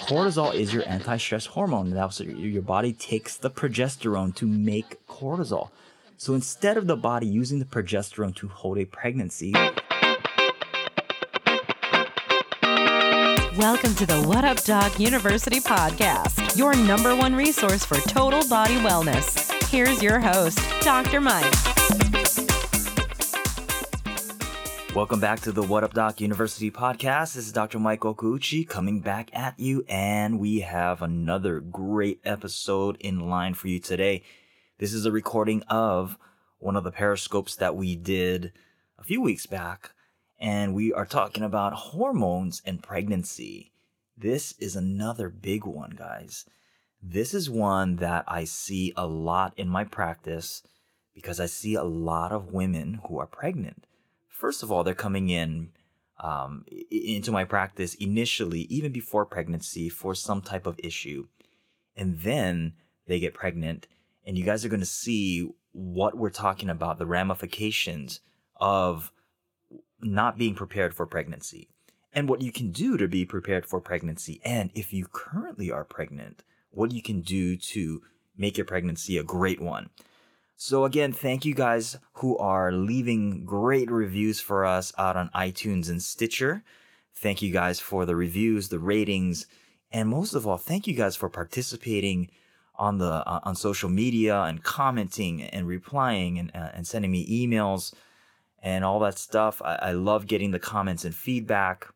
Cortisol is your anti-stress hormone. That's your body takes the progesterone to make cortisol. So instead of the body using the progesterone to hold a pregnancy, Welcome to the What Up Doc University podcast, your number one resource for total body wellness. Here's your host, Dr. Mike. Welcome back to the What Up Doc University podcast. This is Dr. Michael Okouchi coming back at you, and we have another great episode in line for you today. This is a recording of one of the periscopes that we did a few weeks back, and we are talking about hormones and pregnancy. This is another big one, guys. This is one that I see a lot in my practice because I see a lot of women who are pregnant first of all, they're coming in um, into my practice initially, even before pregnancy, for some type of issue. And then they get pregnant, and you guys are going to see what we're talking about the ramifications of not being prepared for pregnancy and what you can do to be prepared for pregnancy. And if you currently are pregnant, what you can do to make your pregnancy a great one. So again, thank you guys who are leaving great reviews for us out on iTunes and Stitcher. Thank you guys for the reviews, the ratings, and most of all, thank you guys for participating on the uh, on social media and commenting and replying and uh, and sending me emails and all that stuff. I, I love getting the comments and feedback.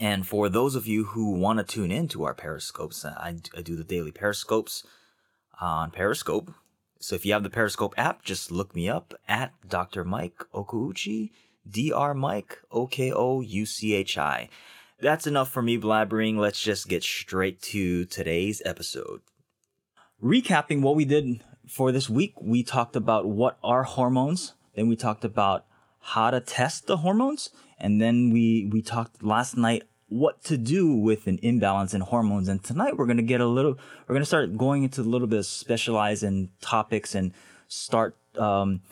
And for those of you who want to tune into our periscopes, I, I do the daily periscopes on Periscope so if you have the Periscope app, just look me up at Dr. Mike Okouchi, Dr. Mike O K O U C H I. That's enough for me blabbering. Let's just get straight to today's episode. Recapping what we did for this week, we talked about what are hormones, then we talked about how to test the hormones, and then we we talked last night what to do with an imbalance in hormones. And tonight we're going to get a little, we're going to start going into a little bit of specialized in topics and start, um,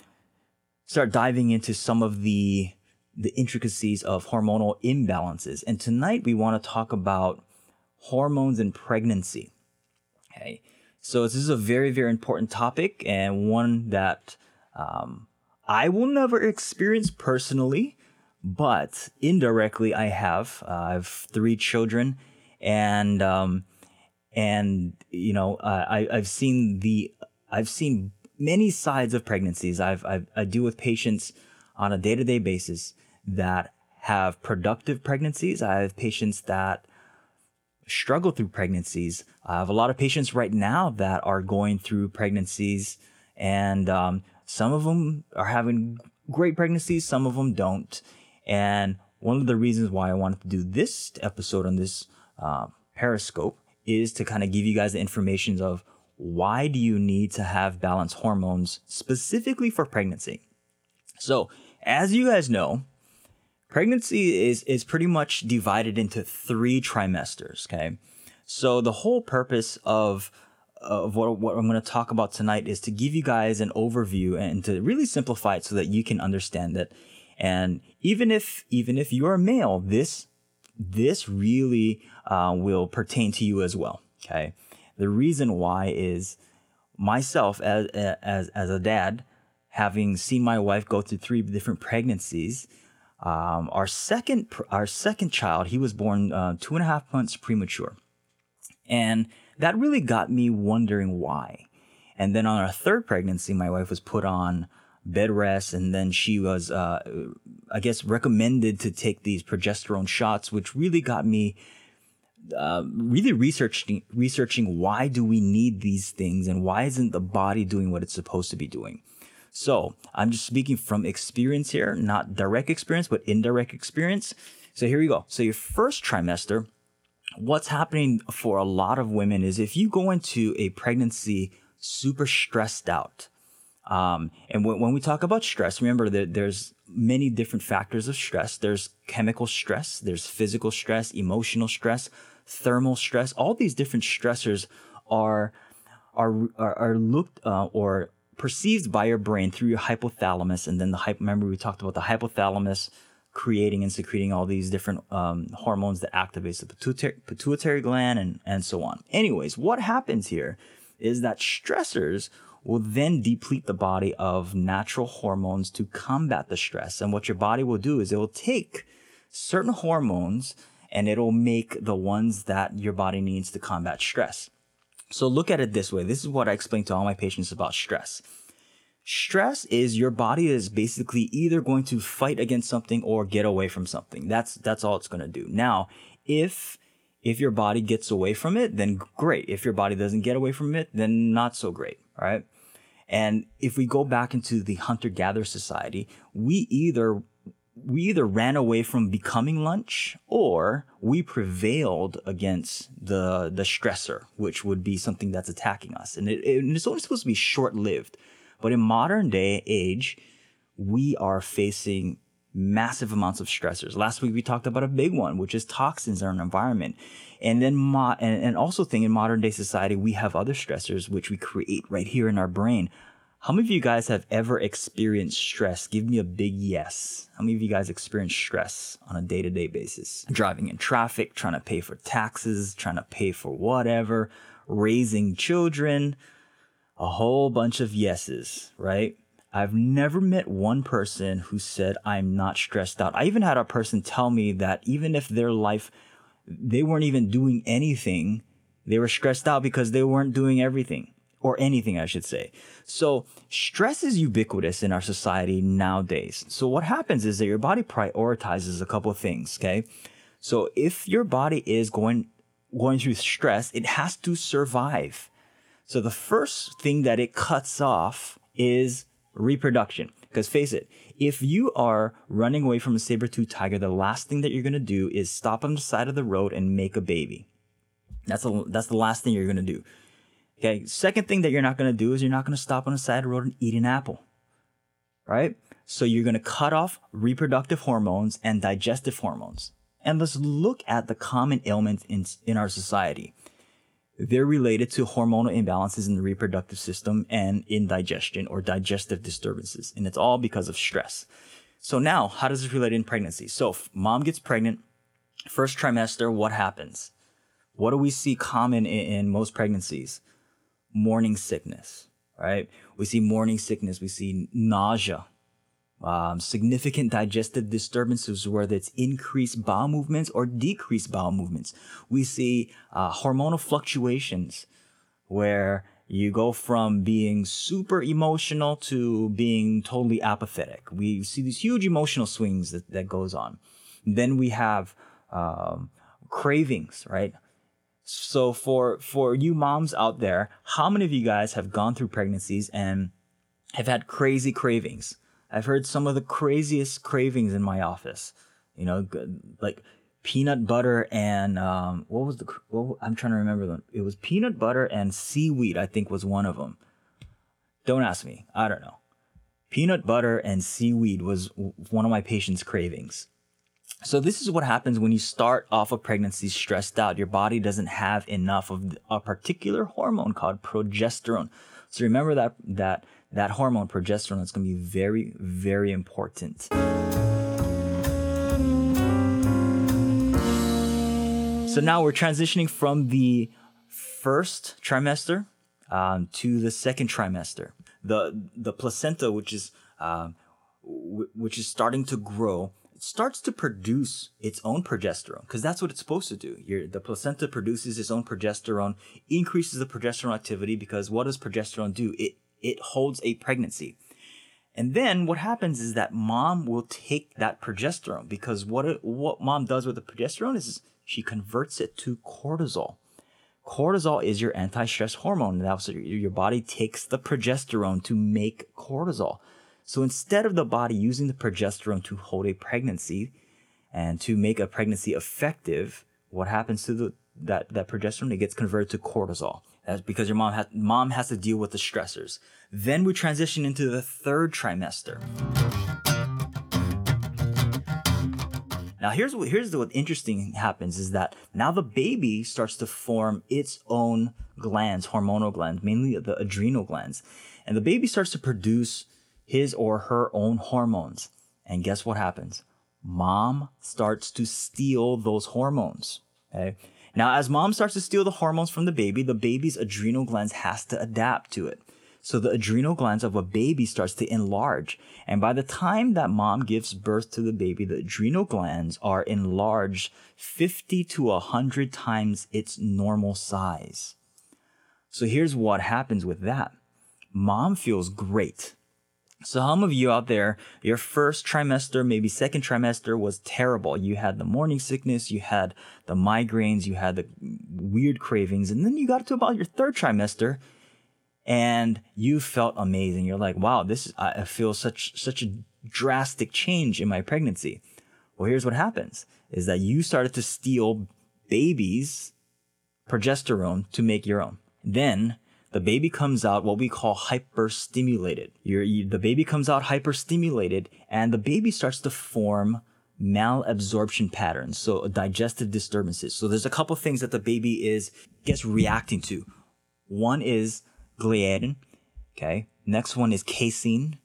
start diving into some of the, the intricacies of hormonal imbalances. And tonight we want to talk about hormones and pregnancy. Okay. So this is a very, very important topic and one that, um, I will never experience personally, but indirectly I have. Uh, I have three children, and um, and you know uh, I I've seen the I've seen many sides of pregnancies. I've, I've I deal with patients on a day to day basis that have productive pregnancies. I have patients that struggle through pregnancies. I have a lot of patients right now that are going through pregnancies, and um, some of them are having great pregnancies, some of them don't. And one of the reasons why I wanted to do this episode on this uh, Periscope is to kind of give you guys the information of why do you need to have balanced hormones specifically for pregnancy. So, as you guys know, pregnancy is is pretty much divided into three trimesters. Okay, so the whole purpose of of what, what I'm going to talk about tonight is to give you guys an overview and to really simplify it so that you can understand that and even if even if you're a male, this this really uh, will pertain to you as well. Okay. The reason why is myself as as as a dad, having seen my wife go through three different pregnancies. Um, our second our second child, he was born uh, two and a half months premature, and that really got me wondering why. And then on our third pregnancy, my wife was put on bed rest, and then she was, uh, I guess, recommended to take these progesterone shots, which really got me uh, really researching researching why do we need these things and why isn't the body doing what it's supposed to be doing. So I'm just speaking from experience here, not direct experience, but indirect experience. So here we go. So your first trimester, what's happening for a lot of women is if you go into a pregnancy super stressed out, um, and when, when we talk about stress, remember that there's many different factors of stress. There's chemical stress, there's physical stress, emotional stress, thermal stress. All these different stressors are are are, are looked uh, or perceived by your brain through your hypothalamus, and then the hypo. Remember we talked about the hypothalamus creating and secreting all these different um, hormones that activates the pituitary, pituitary gland and, and so on. Anyways, what happens here is that stressors will then deplete the body of natural hormones to combat the stress. And what your body will do is it will take certain hormones and it'll make the ones that your body needs to combat stress. So look at it this way. This is what I explain to all my patients about stress. Stress is your body is basically either going to fight against something or get away from something. That's that's all it's going to do. Now, if if your body gets away from it, then great. If your body doesn't get away from it, then not so great, right? And if we go back into the hunter gatherer society, we either we either ran away from becoming lunch or we prevailed against the the stressor, which would be something that's attacking us. And, it, it, it's only supposed to be short lived. But in modern day age, we are facing massive amounts of stressors. Last week we talked about a big one, which is toxins in our environment. And then mo- and, and also think in modern day society, we have other stressors which we create right here in our brain. How many of you guys have ever experienced stress? Give me a big yes. How many of you guys experience stress on a day to day basis? Driving in traffic, trying to pay for taxes, trying to pay for whatever, raising children, a whole bunch of yeses, right? I've never met one person who said, I'm not stressed out. I even had a person tell me that even if their life, they weren't even doing anything, they were stressed out because they weren't doing everything or anything, I should say. So stress is ubiquitous in our society nowadays. So what happens is that your body prioritizes a couple of things. Okay. So if your body is going, going through stress, it has to survive. So the first thing that it cuts off is reproduction. Because face it, if you are running away from a saber-tooth tiger, the last thing that you're going to do is stop on the side of the road and make a baby. That's, a, that's the last thing you're going to do. Okay. Second thing that you're not going to do is you're not going to stop on the side of the road and eat an apple. Right? So you're going to cut off reproductive hormones and digestive hormones. And let's look at the common ailments in, in our society. They're related to hormonal imbalances in the reproductive system and indigestion or digestive disturbances. And it's all because of stress. So now, how does this relate in pregnancy? So if mom gets pregnant, first trimester, what happens? What do we see common in, in most pregnancies? morning sickness, right? We see morning sickness, we see nausea, um, significant digestive disturbances, whether it's increased bowel movements or decreased bowel movements. We see uh, hormonal fluctuations where you go from being super emotional to being totally apathetic. We see these huge emotional swings that, that goes on. Then we have um, cravings, right? So for for you moms out there, how many of you guys have gone through pregnancies and have had crazy cravings? I've heard some of the craziest cravings in my office. You know, like peanut butter and um, what was the? I'm trying to remember them. It was peanut butter and seaweed. I think was one of them. Don't ask me. I don't know. Peanut butter and seaweed was one of my patients' cravings. So this is what happens when you start off a pregnancy stressed out. Your body doesn't have enough of a particular hormone called progesterone. So remember that that that hormone progesterone is going to be very very important. So now we're transitioning from the first trimester um, to the second trimester. The the placenta, which is uh, w- which is starting to grow, starts to produce its own progesterone because that's what it's supposed to do. Your, the placenta produces its own progesterone, increases the progesterone activity because what does progesterone do? It it holds a pregnancy. And then what happens is that mom will take that progesterone because what it, what mom does with the progesterone is she converts it to cortisol. Cortisol is your anti-stress hormone. Now, so your body takes the progesterone to make cortisol. So instead of the body using the progesterone to hold a pregnancy and to make a pregnancy effective, what happens to the that, that progesterone? It gets converted to cortisol. That's because your mom has mom has to deal with the stressors. Then we transition into the third trimester. Now here's what here's what interesting happens is that now the baby starts to form its own glands, hormonal glands, mainly the adrenal glands. And the baby starts to produce his or her own hormones. And guess what happens? mom starts to steal those hormones. Okay. Now, as mom starts to steal the hormones from the baby, the baby's adrenal glands has to adapt to it. So the adrenal glands of a baby starts to enlarge. And by the time that mom gives birth to the baby, the adrenal glands are enlarged 50 to 100 times its normal size. So here's what happens with that. Mom feels great. So, some of you out there, your first trimester, maybe second trimester was terrible. You had the morning sickness, you had the migraines, you had the weird cravings, and then you got to about your third trimester and you felt amazing. You're like, wow, this is, I feel such, such a drastic change in my pregnancy. Well, here's what happens is that you started to steal babies progesterone to make your own. Then the baby comes out what we call hyperstimulated. you the baby comes out hyperstimulated and the baby starts to form malabsorption patterns, so digestive disturbances. So there's a couple things that the baby is gets reacting to. One is gliadin. Okay. Next one is casein.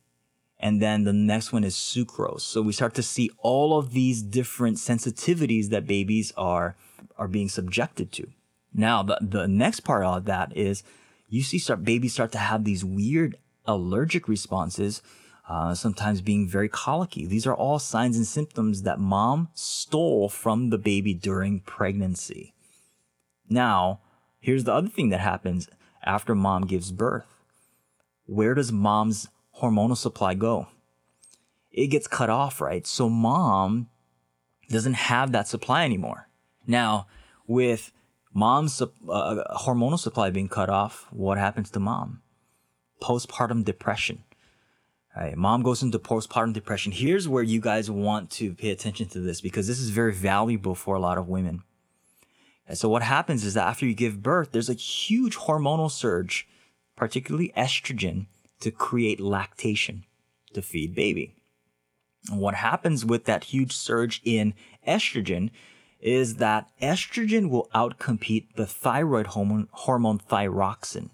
And then the next one is sucrose. So we start to see all of these different sensitivities that babies are, are being subjected to. Now, the, the next part of that is you see start, babies start to have these weird allergic responses, uh, sometimes being very colicky. These are all signs and symptoms that mom stole from the baby during pregnancy. Now, here's the other thing that happens after mom gives birth. Where does mom's hormonal supply go? It gets cut off, right? So mom doesn't have that supply anymore. Now, with mom's uh, hormonal supply being cut off, what happens to mom? Postpartum depression. Right, mom goes into postpartum depression. Here's where you guys want to pay attention to this because this is very valuable for a lot of women. And so what happens is that after you give birth, there's a huge hormonal surge, particularly estrogen, to create lactation to feed baby. And what happens with that huge surge in estrogen is that estrogen will outcompete the thyroid hormone, hormone thyroxine.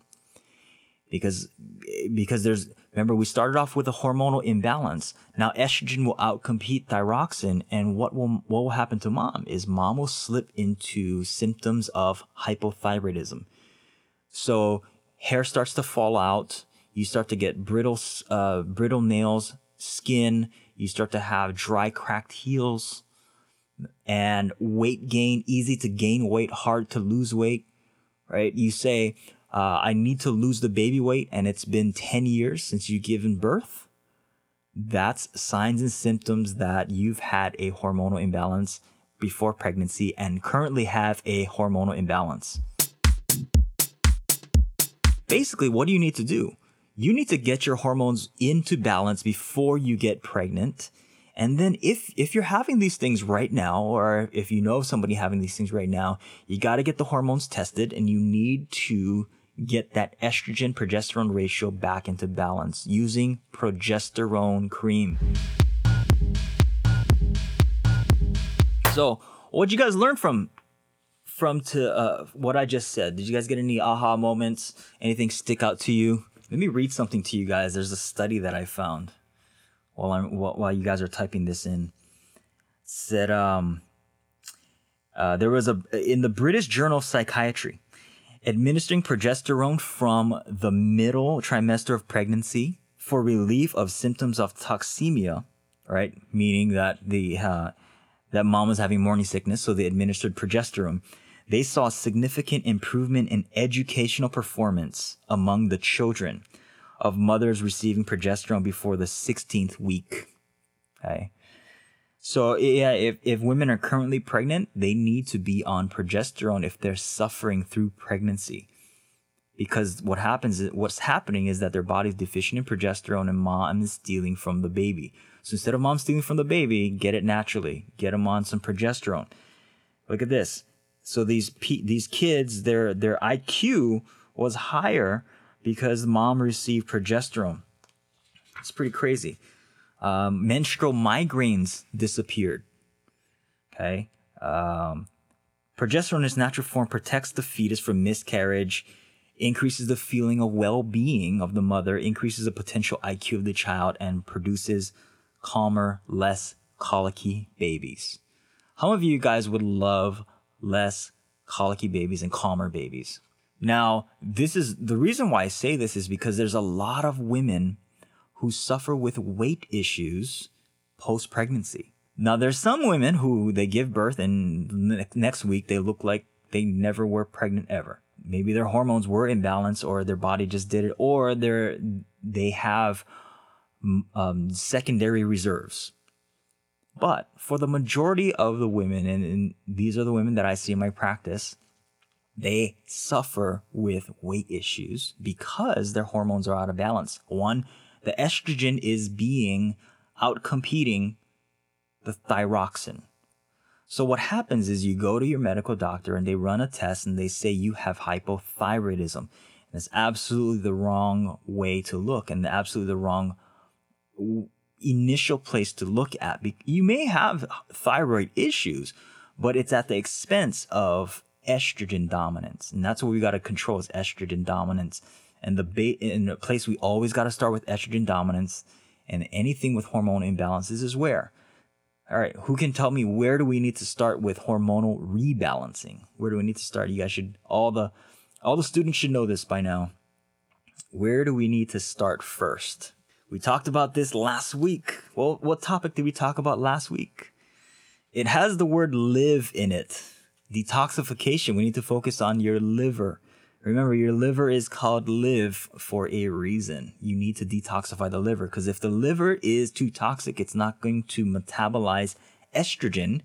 Because, because there's Remember, we started off with a hormonal imbalance. Now estrogen will outcompete thyroxine, and what will what will happen to mom is mom will slip into symptoms of hypothyroidism. So hair starts to fall out. You start to get brittle uh, brittle nails, skin. You start to have dry, cracked heels, and weight gain. Easy to gain weight, hard to lose weight. Right? You say, uh, I need to lose the baby weight and it's been 10 years since you've given birth, that's signs and symptoms that you've had a hormonal imbalance before pregnancy and currently have a hormonal imbalance. Basically, what do you need to do? You need to get your hormones into balance before you get pregnant. And then if if you're having these things right now, or if you know of somebody having these things right now, you got to get the hormones tested and you need to get that estrogen progesterone ratio back into balance using progesterone cream. So, what you guys learn from from to uh, what I just said? Did you guys get any aha moments? Anything stick out to you? Let me read something to you guys. There's a study that I found while I'm while you guys are typing this in. Said um, uh, there was a in the British Journal of Psychiatry administering progesterone from the middle trimester of pregnancy for relief of symptoms of toxemia, right? Meaning that the uh, that mom was having morning sickness, so they administered progesterone. They saw significant improvement in educational performance among the children of mothers receiving progesterone before the 16th week. Okay. So yeah, if, if women are currently pregnant, they need to be on progesterone if they're suffering through pregnancy. Because what happens is what's happening is that their body's deficient in progesterone and mom is stealing from the baby. So instead of mom stealing from the baby, get it naturally. Get them on some progesterone. Look at this. So these these kids, their their IQ was higher because mom received progesterone. It's pretty crazy um, menstrual migraines disappeared. Okay. Um, progesterone in its natural form protects the fetus from miscarriage, increases the feeling of well-being of the mother, increases the potential IQ of the child, and produces calmer, less colicky babies. How many of you guys would love less colicky babies and calmer babies? Now, this is the reason why I say this is because there's a lot of women who suffer with weight issues post pregnancy. Now, there's some women who they give birth and next week they look like they never were pregnant ever. Maybe their hormones were imbalanced or their body just did it or they're, they have um, secondary reserves. But for the majority of the women, and, and these are the women that I see in my practice, they suffer with weight issues because their hormones are out of balance. One, the estrogen is being out competing the thyroxin. So what happens is you go to your medical doctor and they run a test and they say you have hypothyroidism. And it's absolutely the wrong way to look and absolutely the wrong initial place to look at. You may have thyroid issues, but it's at the expense of estrogen dominance. And that's what we got to control is estrogen dominance. And the ba- in the place we always got to start with estrogen dominance and anything with hormone imbalances is where? All right, who can tell me where do we need to start with hormonal rebalancing? Where do we need to start? You guys should all the all the students should know this by now. Where do we need to start first? We talked about this last week. Well, what topic did we talk about last week? It has the word live in it. Detoxification. We need to focus on your liver. Remember, your liver is called live for a reason. You need to detoxify the liver because if the liver is too toxic, it's not going to metabolize estrogen.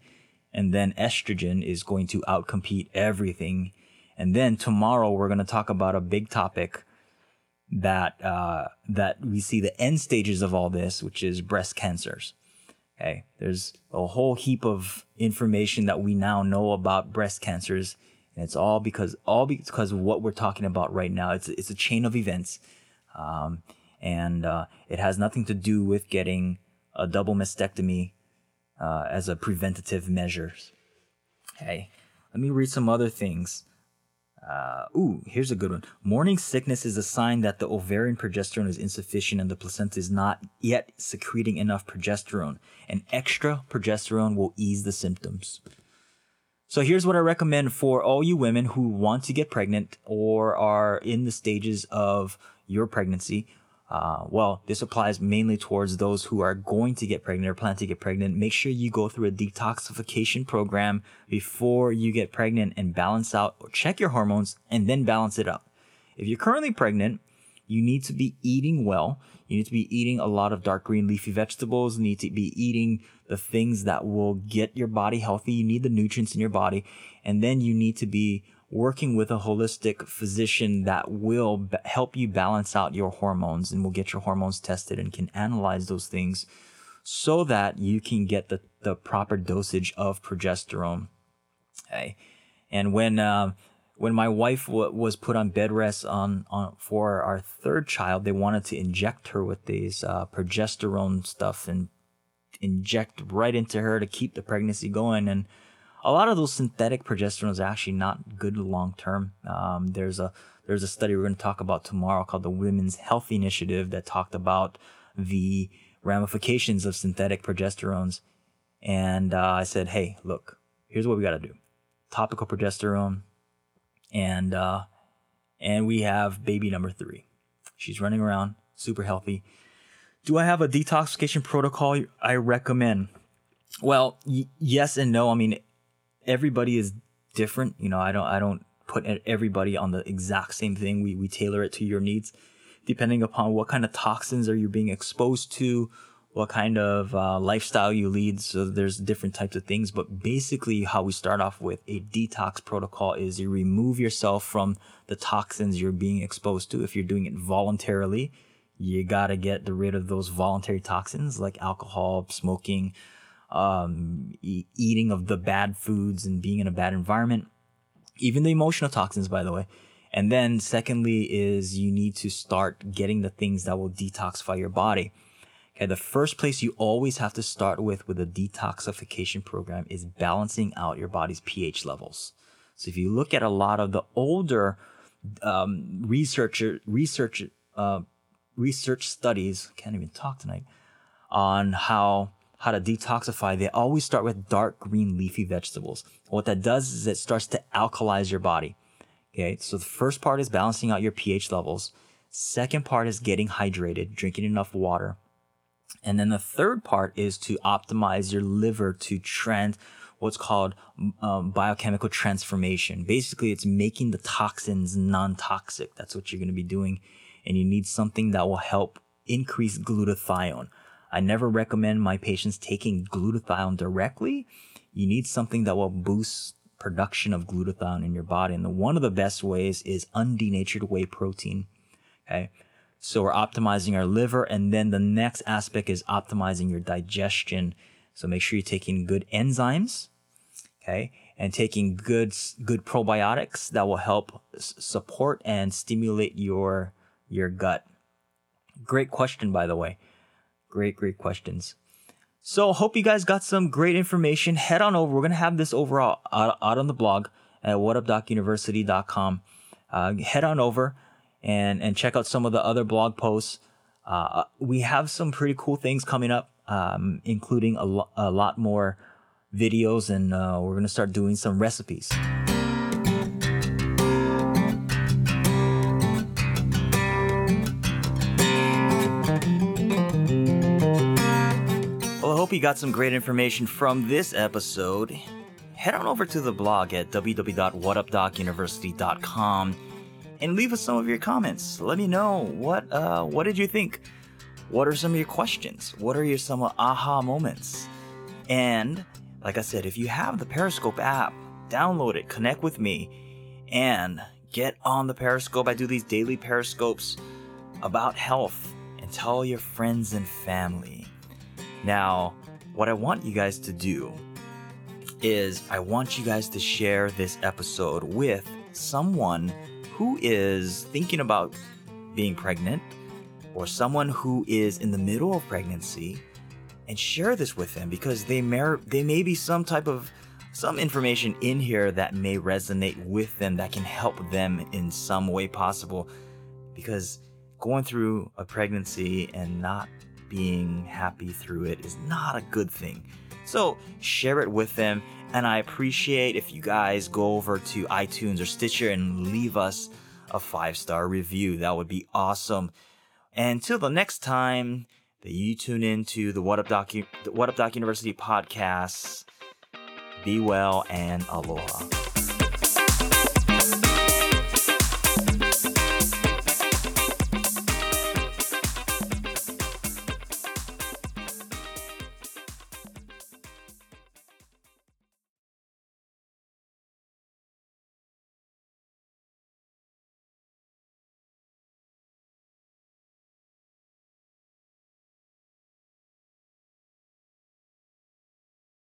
And then estrogen is going to outcompete everything. And then tomorrow we're going to talk about a big topic that, uh, that we see the end stages of all this, which is breast cancers. Okay. There's a whole heap of information that we now know about breast cancers and it's all because all because of what we're talking about right now. It's it's a chain of events, um, and uh, it has nothing to do with getting a double mastectomy uh, as a preventative measure. Okay, let me read some other things. Uh, ooh, here's a good one. Morning sickness is a sign that the ovarian progesterone is insufficient and the placenta is not yet secreting enough progesterone. And extra progesterone will ease the symptoms. So here's what I recommend for all you women who want to get pregnant or are in the stages of your pregnancy. Uh, well, this applies mainly towards those who are going to get pregnant or plan to get pregnant. Make sure you go through a detoxification program before you get pregnant and balance out or check your hormones and then balance it up. If you're currently pregnant, you need to be eating well. You need to be eating a lot of dark green leafy vegetables. You need to be eating the things that will get your body healthy. You need the nutrients in your body. And then you need to be working with a holistic physician that will b- help you balance out your hormones and will get your hormones tested and can analyze those things so that you can get the, the proper dosage of progesterone. Okay. And when, uh, when my wife w- was put on bed rest on, on for our third child, they wanted to inject her with these uh, progesterone stuff and inject right into her to keep the pregnancy going. And a lot of those synthetic progesterones are actually not good long term. Um, there's a there's a study we're going to talk about tomorrow called the Women's Health Initiative that talked about the ramifications of synthetic progesterones. And uh, I said, hey, look, here's what we got to do: topical progesterone and uh, and we have baby number three. She's running around, super healthy. Do I have a detoxification protocol I recommend? Well, y- yes and no. I mean, everybody is different. You know, I don't I don't put everybody on the exact same thing. We we tailor it to your needs, depending upon what kind of toxins are you being exposed to, what kind of uh, lifestyle you lead. So there's different types of things, but basically how we start off with a detox protocol is you remove yourself from the toxins you're being exposed to. If you're doing it voluntarily, you gotta get rid of those voluntary toxins like alcohol, smoking, um, e- eating of the bad foods and being in a bad environment, even the emotional toxins, by the way. And then secondly is you need to start getting the things that will detoxify your body. Okay, the first place you always have to start with with a detoxification program is balancing out your body's pH levels. So if you look at a lot of the older um, researcher research uh, research studies, can't even talk tonight, on how how to detoxify, they always start with dark green leafy vegetables. What that does is it starts to alkalize your body. Okay. So the first part is balancing out your pH levels. Second part is getting hydrated, drinking enough water. And then the third part is to optimize your liver to trend what's called um, biochemical transformation. Basically, it's making the toxins non-toxic. That's what you're going to be doing. And you need something that will help increase glutathione. I never recommend my patients taking glutathione directly. You need something that will boost production of glutathione in your body. And the, one of the best ways is undenatured whey protein. Okay. So we're optimizing our liver. And then the next aspect is optimizing your digestion. So make sure you're taking good enzymes. Okay. And taking good, good probiotics that will help s- support and stimulate your, your gut. Great question, by the way. Great, great questions. So hope you guys got some great information. Head on over. We're to have this overall out, out on the blog at whatupdocuniversity.com. Uh, head on over and, and check out some of the other blog posts. Uh, we have some pretty cool things coming up, um, including a, lo- a lot more videos, and uh, we're to start doing some recipes. Hope you got some great information from this episode. Head on over to the blog at www.whatupdocuniversity.com and leave us some of your comments. Let me know what uh, what did you think? What are some of your questions? What are your some aha moments? And like I said, if you have the Periscope app, download it, connect with me, and get on the Periscope. I do these daily Periscopes about health and tell your friends and family. Now, what I want you guys to do is I want you guys to share this episode with someone who is thinking about being pregnant or someone who is in the middle of pregnancy and share this with them because they may they may be some type of some information in here that may resonate with them that can help them in some way possible because going through a pregnancy and not being happy through it is not a good thing. So share it with them. And I appreciate if you guys go over to iTunes or Stitcher and leave us a five star review. That would be awesome. And until the next time that you tune into the What Up Doc, the What Up Doc University podcast, be well and aloha.